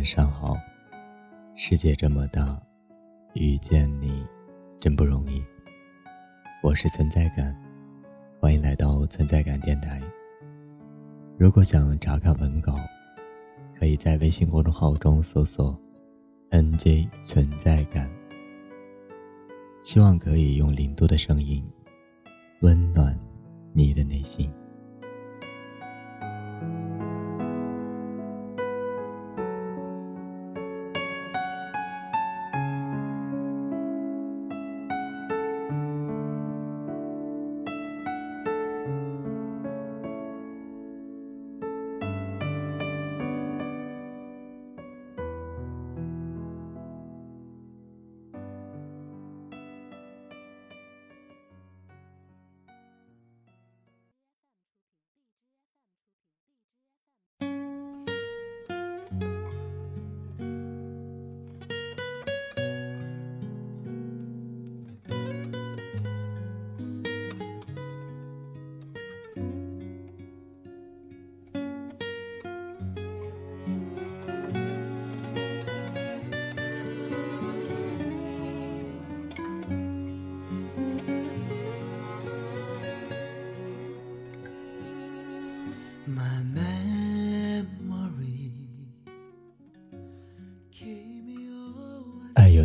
晚上好。世界这么大，遇见你真不容易。我是存在感，欢迎来到存在感电台。如果想查看文稿，可以在微信公众号中搜索 “nj 存在感”。希望可以用零度的声音，温暖你的内心。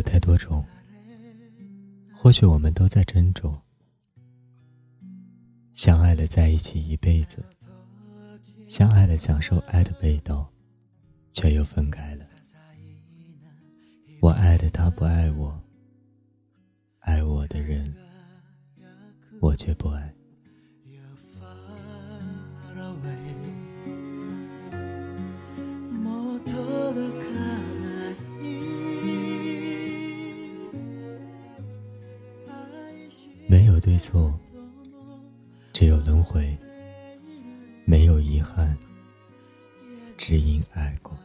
太多种，或许我们都在斟酌。相爱了，在一起一辈子；相爱了，享受爱的味道，却又分开了。我爱的他不爱我，爱我的人，我却不爱。对错，只有轮回；没有遗憾，只因爱过。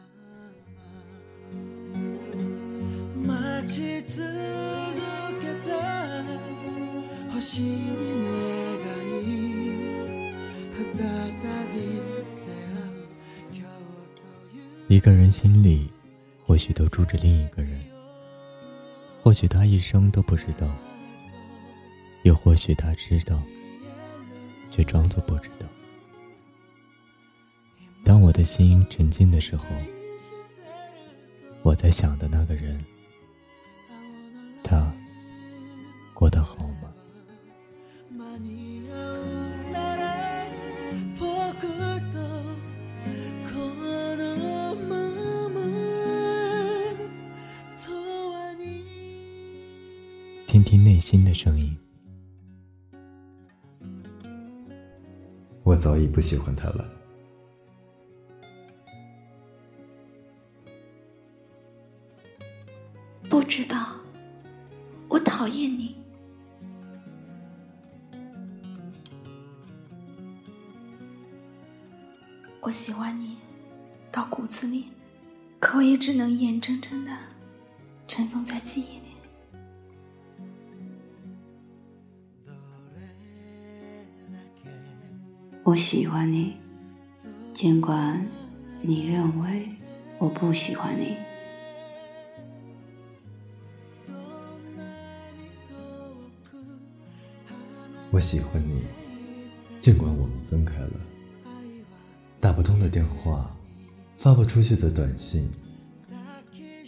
一个人心里，或许都住着另一个人，或许他一生都不知道。又或许他知道，却装作不知道。当我的心沉静的时候，我在想的那个人，他过得好吗？听听内心的声音。我早已不喜欢他了。不知道，我讨厌你。我喜欢你，到骨子里，可我也只能眼睁睁的尘封在记忆我喜欢你，尽管你认为我不喜欢你。我喜欢你，尽管我们分开了。打不通的电话，发不出去的短信，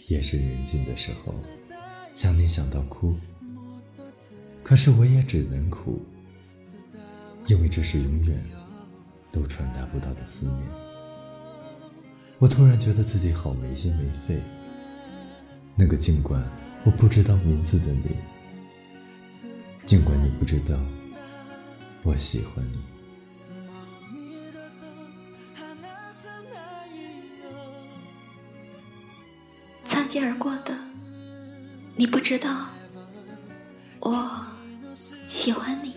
夜深人静的时候，想你想到哭。可是我也只能哭，因为这是永远。都传达不到的思念，我突然觉得自己好没心没肺。那个尽管我不知道名字的你，尽管你不知道我喜欢你，擦肩而过的，你不知道我喜欢你。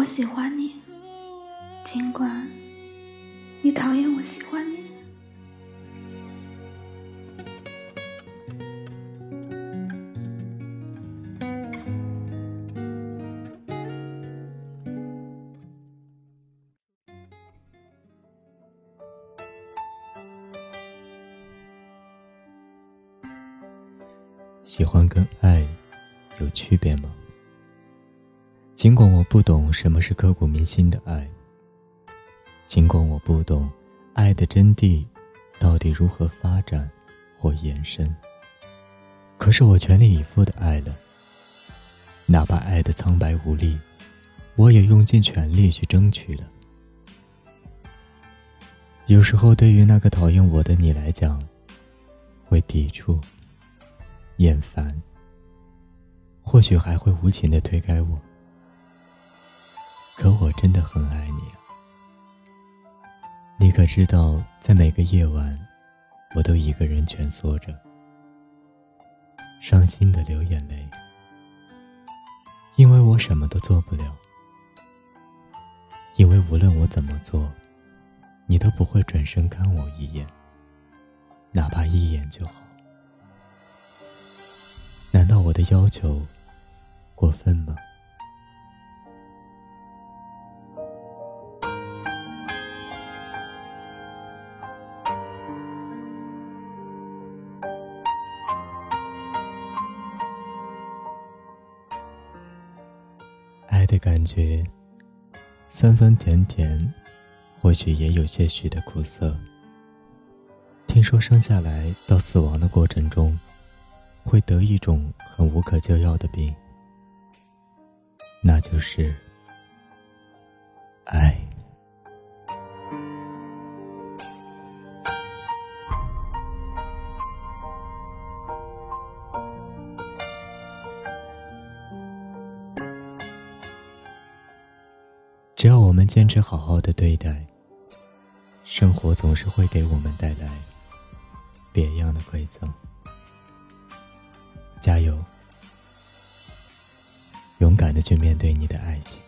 我喜欢你尽管你讨厌我喜欢你。喜欢跟爱有区别吗？尽管我不懂什么是刻骨铭心的爱，尽管我不懂爱的真谛到底如何发展或延伸，可是我全力以赴的爱了，哪怕爱的苍白无力，我也用尽全力去争取了。有时候，对于那个讨厌我的你来讲，会抵触、厌烦，或许还会无情的推开我。可我真的很爱你啊！你可知道，在每个夜晚，我都一个人蜷缩着，伤心的流眼泪，因为我什么都做不了，因为无论我怎么做。你都不会转身看我一眼，哪怕一眼就好。难道我的要求过分吗？的感觉，酸酸甜甜。或许也有些许的苦涩。听说生下来到死亡的过程中，会得一种很无可救药的病，那就是只要我们坚持好好的对待。生活总是会给我们带来别样的馈赠。加油，勇敢的去面对你的爱情。